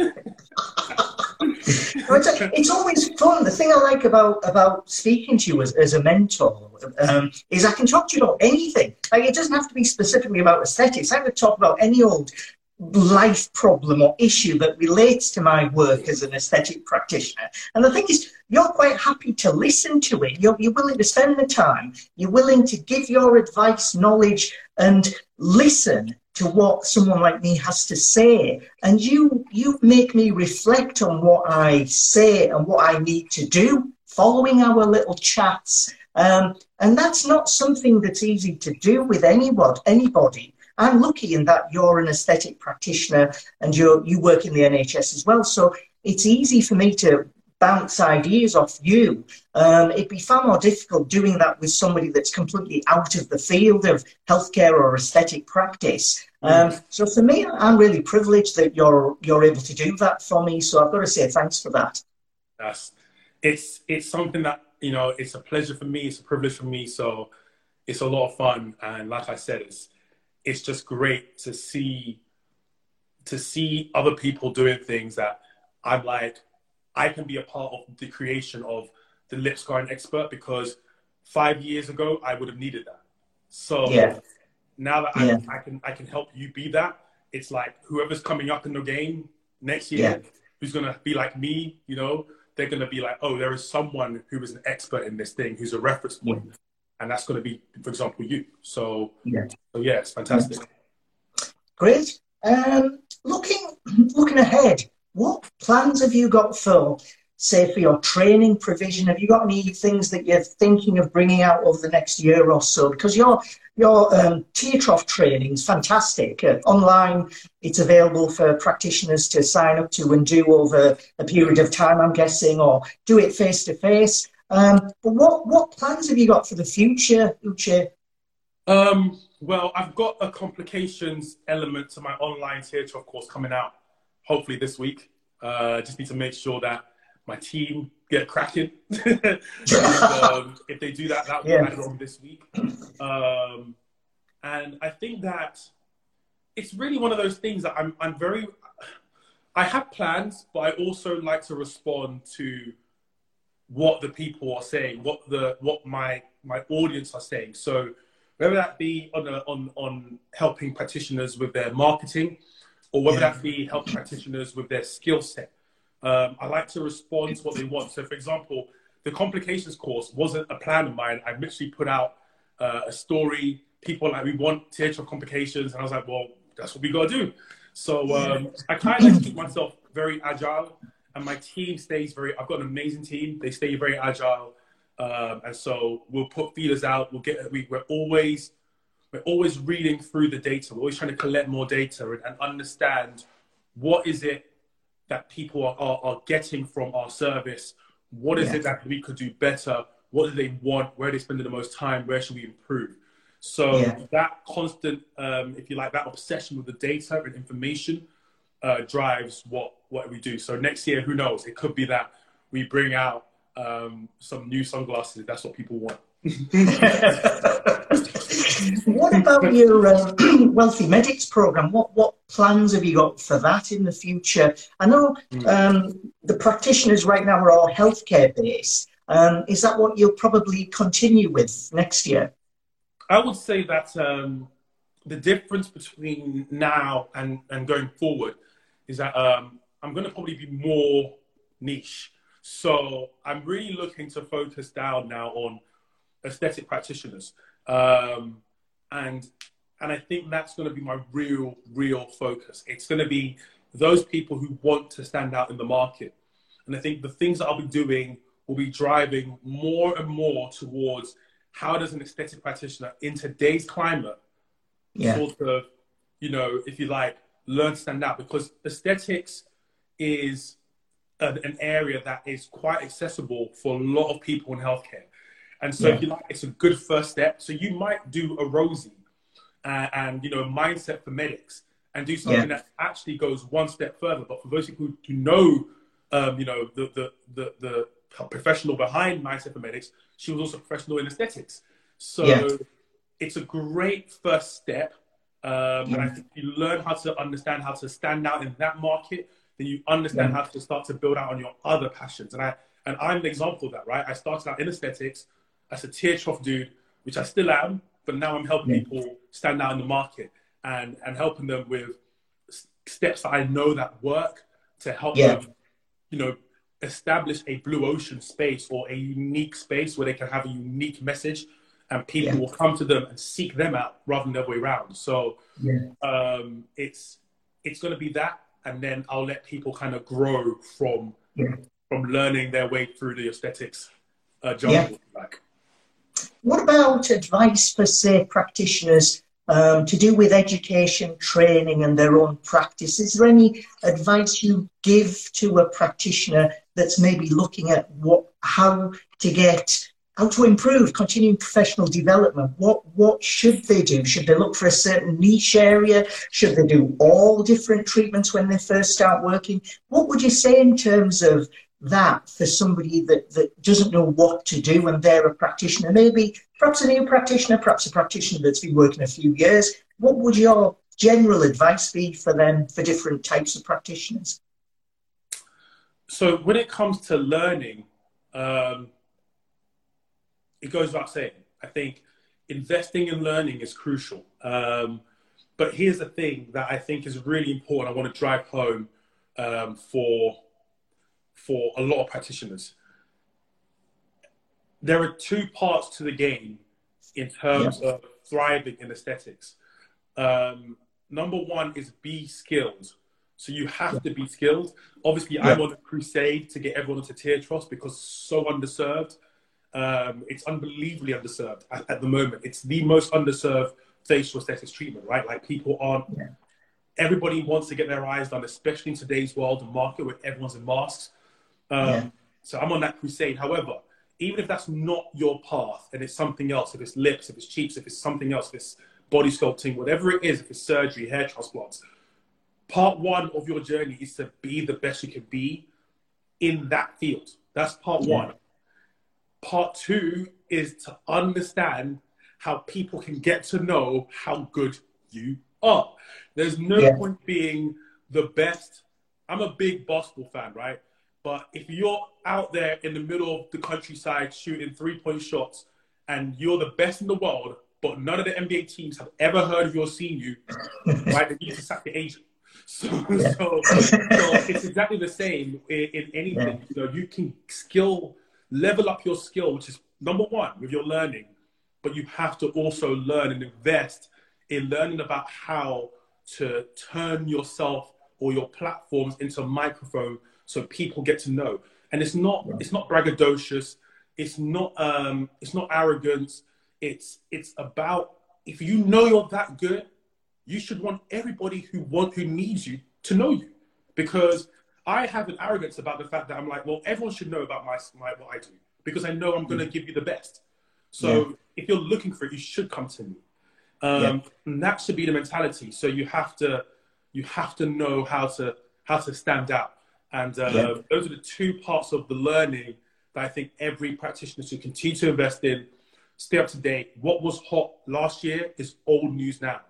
[SPEAKER 1] it's, it's, always fun. The thing I like about about speaking to you as, as a mentor um, is I can talk to you about anything. Like it doesn't have to be specifically about aesthetics. I can talk about any old life problem or issue that relates to my work as an aesthetic practitioner. And the thing is, you're quite happy to listen to it. You're, you're willing to spend the time. You're willing to give your advice, knowledge, and listen to what someone like me has to say. And you, you make me reflect on what I say and what I need to do following our little chats. Um, and that's not something that's easy to do with anyone, anybody. I'm lucky in that you're an aesthetic practitioner and you you work in the NHS as well. So it's easy for me to bounce ideas off you. Um, it'd be far more difficult doing that with somebody that's completely out of the field of healthcare or aesthetic practice. Um, mm. so for me, I'm really privileged that you're you're able to do that for me. So I've got to say thanks for that.
[SPEAKER 2] Yes, it's it's something that you know it's a pleasure for me. It's a privilege for me. So it's a lot of fun, and like I said, it's it's just great to see to see other people doing things that I'm like, I can be a part of the creation of the lip scarring expert because five years ago I would have needed that. So yeah. now that yeah. I, I, can I can help you be that, it's like whoever's coming up in the game next year, yeah. who's gonna be like me, you know, they're going to be like, oh, there is someone who is an expert in this thing, who's a reference point. And that's going to be, for example, you. So yeah, so yeah, it's fantastic.
[SPEAKER 1] Great. Um, looking looking ahead, what plans have you got for, say, for your training provision? Have you got any things that you're thinking of bringing out over the next year or so? Because your your um, trough training is fantastic. Uh, online, it's available for practitioners to sign up to and do over a period of time, I'm guessing, or do it face to face. But what what plans have you got for the future, Uche?
[SPEAKER 2] Um, well, I've got a complications element to my online tear trough, of course coming out, hopefully this week. Uh, just need to make sure that my team get cracking. [laughs] um, if they do that, that will yeah. on this week. Um, and I think that it's really one of those things that I'm, I'm very, I have plans, but I also like to respond to what the people are saying, what the what my my audience are saying. So whether that be on a, on on helping practitioners with their marketing, or whether yeah. that be helping practitioners with their skill set. Um, I like to respond to what they want. So, for example, the complications course wasn't a plan of mine. I literally put out uh, a story. People like, we want tear trough complications. And I was like, well, that's what we got to do. So um, I kind of keep myself very agile. And my team stays very, I've got an amazing team. They stay very agile. Um, and so we'll put feelers out. We'll get, we, we're always, we're always reading through the data. We're always trying to collect more data and, and understand what is it that people are, are, are getting from our service? What is yeah. it that we could do better? What do they want? Where are they spending the most time? Where should we improve? So yeah. that constant, um, if you like, that obsession with the data and information uh, drives what what we do. So next year, who knows? It could be that we bring out um, some new sunglasses. If that's what people want. [laughs]
[SPEAKER 1] what about your uh, [clears throat] Wealthy Medics program? What what plans have you got for that in the future? I know hmm. um, the practitioners right now are all healthcare based. Um, is that what you'll probably continue with next year?
[SPEAKER 2] I would say that um, the difference between now and, and going forward is that um, I'm going to probably be more niche. So I'm really looking to focus down now on aesthetic practitioners. Um, and and I think that's going to be my real, real focus. It's going to be those people who want to stand out in the market. And I think the things that I'll be doing will be driving more and more towards how does an aesthetic practitioner in today's climate yeah. sort of, you know, if you like, learn to stand out because aesthetics is an, an area that is quite accessible for a lot of people in healthcare. And so, yeah. if you like, it's a good first step. So you might do a Rosie uh, and you know mindset for medics, and do something yeah. that actually goes one step further. But for those people who know, um, you know, the, the the the professional behind mindset for medics, she was also professional in aesthetics. So yeah. it's a great first step. Um, and I think you learn how to understand how to stand out in that market, then you understand how to start to build out on your other passions. And I and I'm an example of that, right? I started out in aesthetics as a tear trough dude, which I still am, but now I'm helping yeah. people stand out in the market and, and helping them with steps that I know that work to help them, you know, establish a blue ocean space or a unique space where they can have a unique message and people yeah. will come to them and seek them out rather than the other way around. So um, it's it's going to be that, and then I'll let people kind of grow from from learning their way through the aesthetics uh, jungle. Like.
[SPEAKER 1] What about advice for, say, practitioners um, to do with education, training, and their own practice? Is there any advice you give to a practitioner that's maybe looking at what, how to get, how to improve, continuing professional development? What what should they do? Should they look for a certain niche area? Should they do all different treatments when they first start working? What would you say in terms of that for somebody that, that doesn't know what to do and they're a practitioner, maybe perhaps a new practitioner, perhaps a practitioner that's been working a few years, what would your general advice be for them for different types of practitioners?
[SPEAKER 2] So when it comes to learning, um, it goes without saying. I think investing in learning is crucial. Um, but here's the thing that I think is really important. I want to drive home um, for for a lot of practitioners. There are two parts to the game in terms yeah. of thriving in aesthetics. Um, number one is be skilled. So you have yeah. to be skilled. Obviously, yeah. I'm on a crusade to get everyone into tear troughs because so underserved. Um, it's unbelievably underserved at, at, the moment. It's the most underserved facial aesthetics treatment, right? Like people aren't. Yeah. Everybody wants to get their eyes done, especially in today's world and market where everyone's in masks. Um, yeah. So I'm on that crusade. However, even if that's not your path and it's something else, if it's lips, if it's cheeks, if it's something else, if it's body sculpting, whatever it is, if it's surgery, hair transplants, part one of your journey is to be the best you can be in that field. That's part yeah. one. Part two is to understand how people can get to know how good you are. There's no yeah. point being the best. I'm a big basketball fan, right? But if you're out there in the middle of the countryside shooting three point shots and you're the best in the world, but none of the NBA teams have ever heard of you or seen you, right? Then you need to sack the agent. [laughs] So, yeah. so, so, it's exactly the same in, in anything. Yeah. You know, you can skill level up your skill, which is number one with your learning, but you have to also learn and invest in learning about how to turn yourself or your platforms into a microphone so people get to know. And it's not it's not braggadocious. It's not um, it's not arrogance. It's it's about if you know you're that good, you should want everybody who want who needs you to know you, because I have an arrogance about the fact that I'm like, well, everyone should know about my, my what I do because I know I'm going to mm. give you the best. So yeah. if you're looking for it, you should come to me. Um, yeah. And that should be the mentality. So you have to you have to know how to how to stand out. And uh, yeah. those are the two parts of the learning that I think every practitioner should continue to invest in. Stay up to date. What was hot last year is old news now.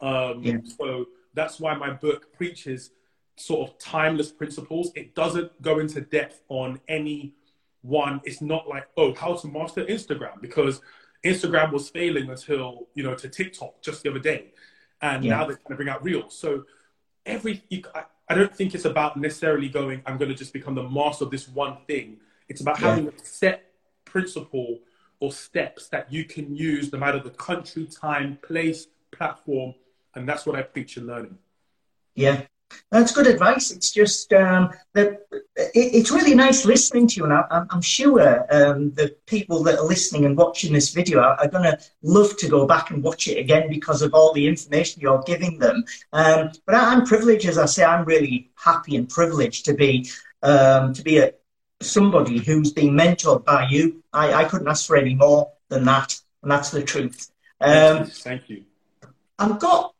[SPEAKER 2] Um. So that's why my book preaches sort of timeless principles. It doesn't go into depth on any one. It's not like, oh, how to master Instagram because Instagram was failing until, you know, to TikTok just the other day. And yeah. now they're trying to bring out Reels. So every, you, I, I don't think it's about necessarily going, I'm going to just become the master of this one thing. It's about yeah. having a set principle or steps that you can use no matter the country, time, place, platform. And that's what I preach in learning.
[SPEAKER 1] Yeah, that's good advice. It's just um, it, it's really nice listening to you, and I, am sure um, the people that are listening and watching this video are, are going to love to go back and watch it again because of all the information you're giving them. Um, but I, am privileged, as I say, I'm really happy and privileged to be um, to be a somebody who's being mentored by you. I, I couldn't ask for any more than that, and that's the truth.
[SPEAKER 2] Thank you. Thank you.
[SPEAKER 1] I've got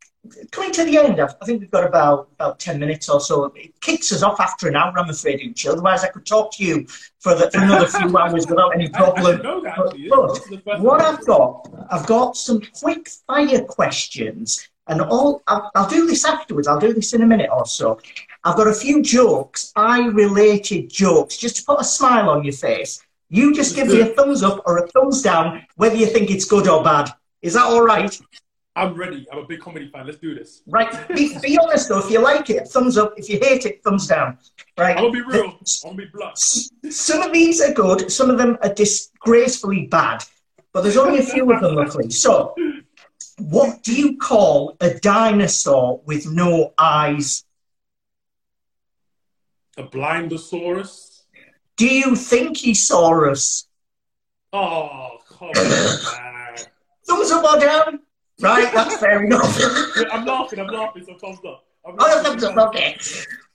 [SPEAKER 1] coming to the end, I think we've got about about ten minutes or so. It kicks us off after an hour, I'm afraid, Uche. Otherwise, I could talk to you for, the, for another few [laughs] hours without any problem.
[SPEAKER 2] That,
[SPEAKER 1] but, but what I've got, I've got some quick fire questions, and all. I'll, I'll do this afterwards. I'll do this in a minute or so. I've got a few jokes, eye-related jokes, just to put a smile on your face. You just give me a thumbs up or a thumbs down, whether you think it's good or bad. Is that all right?
[SPEAKER 2] I'm ready. I'm a big comedy fan. Let's do this.
[SPEAKER 1] Right. Be, be honest though. If you like it, thumbs up. If you hate it, thumbs down. Right.
[SPEAKER 2] I'll be real. Gonna be blunt.
[SPEAKER 1] Some of these are good. Some of them are disgracefully bad. But there's only a few of them, luckily. So, what do you call a dinosaur with no eyes?
[SPEAKER 2] A blindosaurus.
[SPEAKER 1] Do you think he saw us?
[SPEAKER 2] Oh, come on,
[SPEAKER 1] Thumbs up or down? Right, that's fair enough.
[SPEAKER 2] I'm laughing, I'm laughing, so thumbs up. I'm
[SPEAKER 1] oh, thumbs up, okay.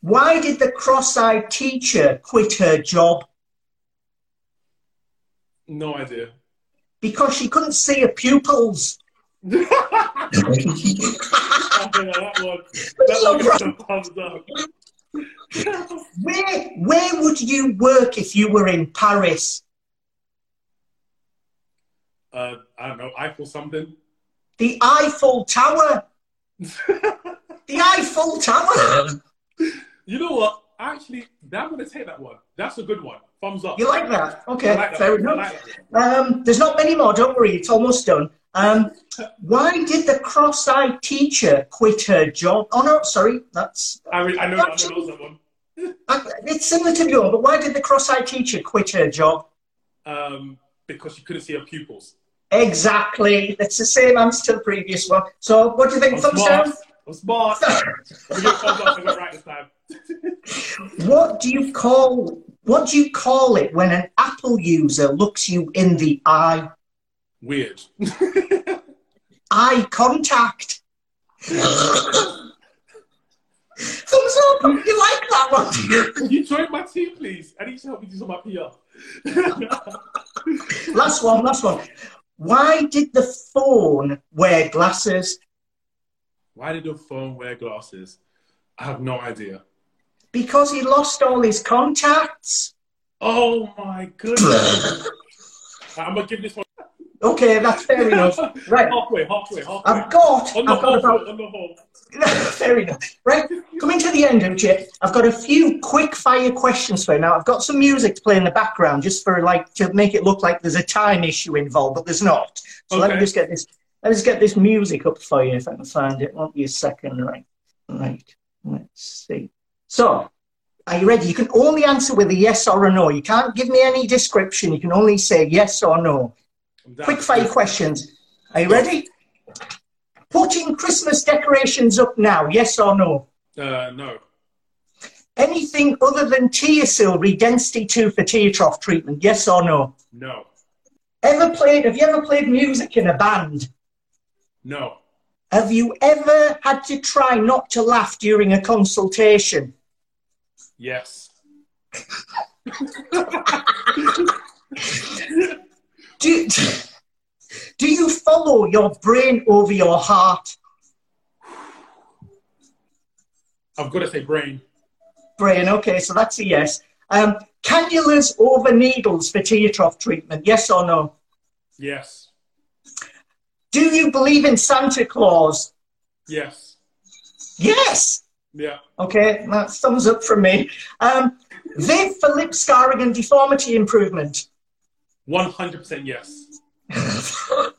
[SPEAKER 1] Why did the cross-eyed teacher quit her job?
[SPEAKER 2] No idea.
[SPEAKER 1] Because she couldn't see her pupils. [laughs] [laughs] where, where would you work if you were in Paris?
[SPEAKER 2] Uh, I don't know, Eiffel something.
[SPEAKER 1] The Eiffel Tower. the Eiffel Tower.
[SPEAKER 2] You know what? Actually, I'm going to take that one. That's a good one. Thumbs up.
[SPEAKER 1] You like that? Okay, like that. fair enough. Like um, there's not many more. Don't worry, it's almost done. Um, why did the cross-eyed teacher quit her job? Oh no, sorry, that's.
[SPEAKER 2] I, mean, I know, I know that one. [laughs]
[SPEAKER 1] it's similar to your, but why did the cross-eyed teacher quit her job?
[SPEAKER 2] Um, because she couldn't see her pupils.
[SPEAKER 1] Exactly. That's the same answer to the previous one. So, what do you think?
[SPEAKER 2] I'm
[SPEAKER 1] Thumbs
[SPEAKER 2] smart.
[SPEAKER 1] down.
[SPEAKER 2] I'm smart. I'm thumbs up. I got it right this time.
[SPEAKER 1] What do you call what do you call it when an Apple user looks you in the eye?
[SPEAKER 2] Weird.
[SPEAKER 1] Eye contact. [laughs] Thumbs up. You like that one? you?
[SPEAKER 2] Can you join my team, please? I need to help me do some of my PR.
[SPEAKER 1] Last one. Last one. Why did the phone wear glasses?
[SPEAKER 2] Why did the phone wear glasses? I have no idea.
[SPEAKER 1] Because he lost all his contacts.
[SPEAKER 2] Oh my goodness. [laughs] I'm gonna give this one
[SPEAKER 1] Okay, that's fair [laughs] enough. Right.
[SPEAKER 2] halfway, halfway, halfway.
[SPEAKER 1] I've got.
[SPEAKER 2] on the
[SPEAKER 1] I've got about
[SPEAKER 2] on the whole. [laughs]
[SPEAKER 1] Fair enough. Right, coming to the end, Uche, I've got a few quick fire questions for you. Now, I've got some music to play in the background just for like to make it look like there's a time issue involved, but there's not. So let me just get this. Let me just get this music up for you if I can find it. Won't be a second. Right, right. Let's see. So, are you ready? You can only answer with a yes or a no. You can't give me any description. You can only say yes or no. Quick five questions. Are you ready? Putting Christmas decorations up now, yes or no?
[SPEAKER 2] Uh, no.
[SPEAKER 1] Anything other than Teosyal Redensity 2 for tear trough treatment, yes or no?
[SPEAKER 2] No.
[SPEAKER 1] Ever played, have you ever played music in a band?
[SPEAKER 2] No.
[SPEAKER 1] Have you ever had to try not to laugh during a consultation?
[SPEAKER 2] Yes. [laughs] [laughs]
[SPEAKER 1] Do, do you follow your brain over your heart?
[SPEAKER 2] I've got to say brain.
[SPEAKER 1] Brain, okay, so that's a yes. Um, cannulas over needles for tear trough treatment, yes or no?
[SPEAKER 2] Yes.
[SPEAKER 1] Do you believe in Santa Claus?
[SPEAKER 2] Yes.
[SPEAKER 1] Yes!
[SPEAKER 2] Yeah.
[SPEAKER 1] Okay, that's thumbs up from me. Um, Viv for lip scarring and deformity improvement.
[SPEAKER 2] 100% yes. [laughs]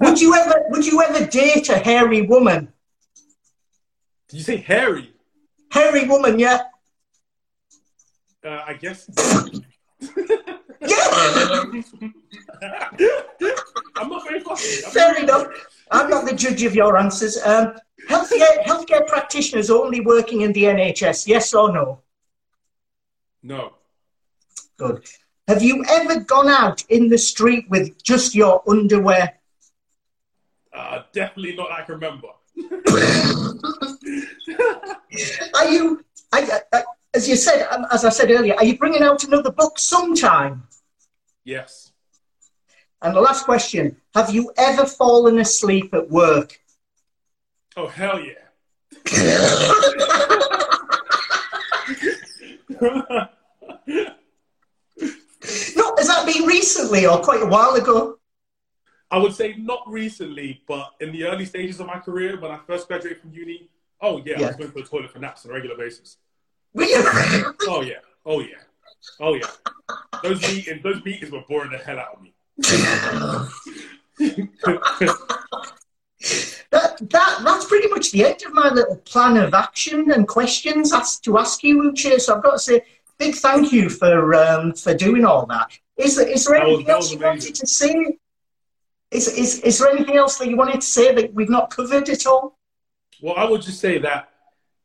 [SPEAKER 1] Would you ever would you ever date a hairy woman?
[SPEAKER 2] Did you say hairy?
[SPEAKER 1] Hairy woman, yeah.
[SPEAKER 2] Uh, I guess. [laughs]
[SPEAKER 1] Yeah. [laughs]
[SPEAKER 2] I'm not very fussy.
[SPEAKER 1] Fair
[SPEAKER 2] not-
[SPEAKER 1] enough. I'm not the judge of your answers. Um, healthcare healthcare practitioners only working in the NHS, yes or no?
[SPEAKER 2] No.
[SPEAKER 1] Good. Have you ever gone out in the street with just your underwear?
[SPEAKER 2] Uh, definitely not I can remember.
[SPEAKER 1] Are you, I, I, as you said, um, as I said earlier, are you bringing out another book sometime?
[SPEAKER 2] Yes.
[SPEAKER 1] And the last question Have you ever fallen asleep at work?
[SPEAKER 2] Oh, hell yeah. [laughs] [laughs]
[SPEAKER 1] Has that been recently or quite a while ago?
[SPEAKER 2] I would say not recently, but in the early stages of my career, when I first graduated from uni, oh yeah, I was going to the toilet for naps on a regular basis.
[SPEAKER 1] Were you?
[SPEAKER 2] Oh yeah, oh yeah, oh yeah. Those meetings, those meetings were boring the hell out of me. [laughs]
[SPEAKER 1] that, that, that's pretty much the end of my little plan of action and questions asked to ask you, Uche. So I've got to say, big thank you for um, for doing all that. Is there, is there
[SPEAKER 2] That was-
[SPEAKER 1] anything else you
[SPEAKER 2] amazing.
[SPEAKER 1] wanted to say? Is, is, is there anything else that you wanted to say that we've not covered at all?
[SPEAKER 2] Well, I would just say that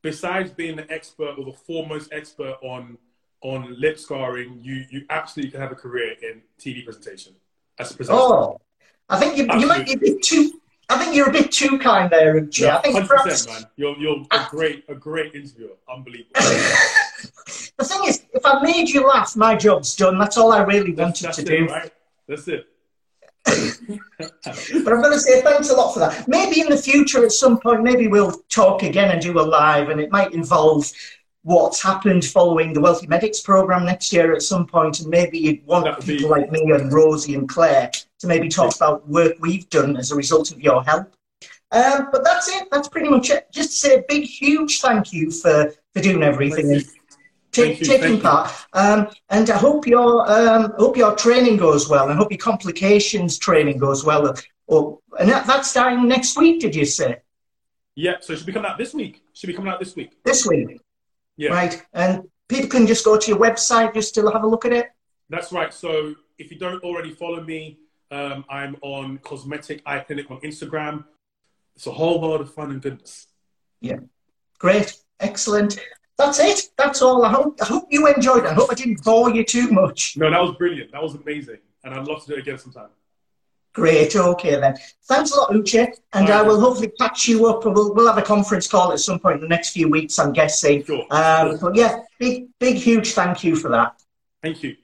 [SPEAKER 2] besides being the expert or the foremost expert on on lip scarring, you you absolutely can have a career in TV presentation as a presenter.
[SPEAKER 1] Oh, I think you, you might be a bit too. I think you're a bit too kind there, Uche.
[SPEAKER 2] Yeah,
[SPEAKER 1] I think
[SPEAKER 2] hundred
[SPEAKER 1] perhaps
[SPEAKER 2] percent, man. You're you're a great a great interviewer. Unbelievable. [laughs]
[SPEAKER 1] the thing is, if I made you laugh, my job's done. That's all I really wanted
[SPEAKER 2] that's
[SPEAKER 1] to
[SPEAKER 2] it,
[SPEAKER 1] do.
[SPEAKER 2] right? That's it.
[SPEAKER 1] But I'm going to say thanks a lot for that. Maybe in the future, at some point, maybe we'll talk again and do a live, and it might involve what's happened following the Wealthy Medics program next year at some point, and maybe you'd want
[SPEAKER 2] would be-
[SPEAKER 1] people like me and Rosie and Claire to maybe talk about work we've done as a result of your help. Um, but that's it. That's pretty much it. Just to say a big, huge thank you for, for doing everything. Take,
[SPEAKER 2] you,
[SPEAKER 1] taking part. Um, and I hope your um, hope your training goes well, and I hope your complications training goes well. Or and that, that's starting next week. Did you say
[SPEAKER 2] Yeah, so it should be coming out this week. Should be coming out this week.
[SPEAKER 1] this week?
[SPEAKER 2] Yeah.
[SPEAKER 1] Right. And people can just go to your website just to have a look at it.
[SPEAKER 2] That's right. So if you don't already follow me, um, I'm on Cosmetic Eye Clinic on Instagram. It's a whole world of fun and goodness.
[SPEAKER 1] Yeah. Great. Excellent. That's it. That's all. I hope, I hope you enjoyed it. I hope I didn't bore you too much.
[SPEAKER 2] No, that was brilliant. That was amazing. And I'd love to do it again sometime.
[SPEAKER 1] Great. Okay, then. Thanks a lot, Uche. And I will hopefully catch you up. We'll, we'll have a conference call at some point in the next few weeks, I'm guessing.
[SPEAKER 2] Sure.
[SPEAKER 1] Um, but yeah, big, big, huge thank you for that.
[SPEAKER 2] Thank you.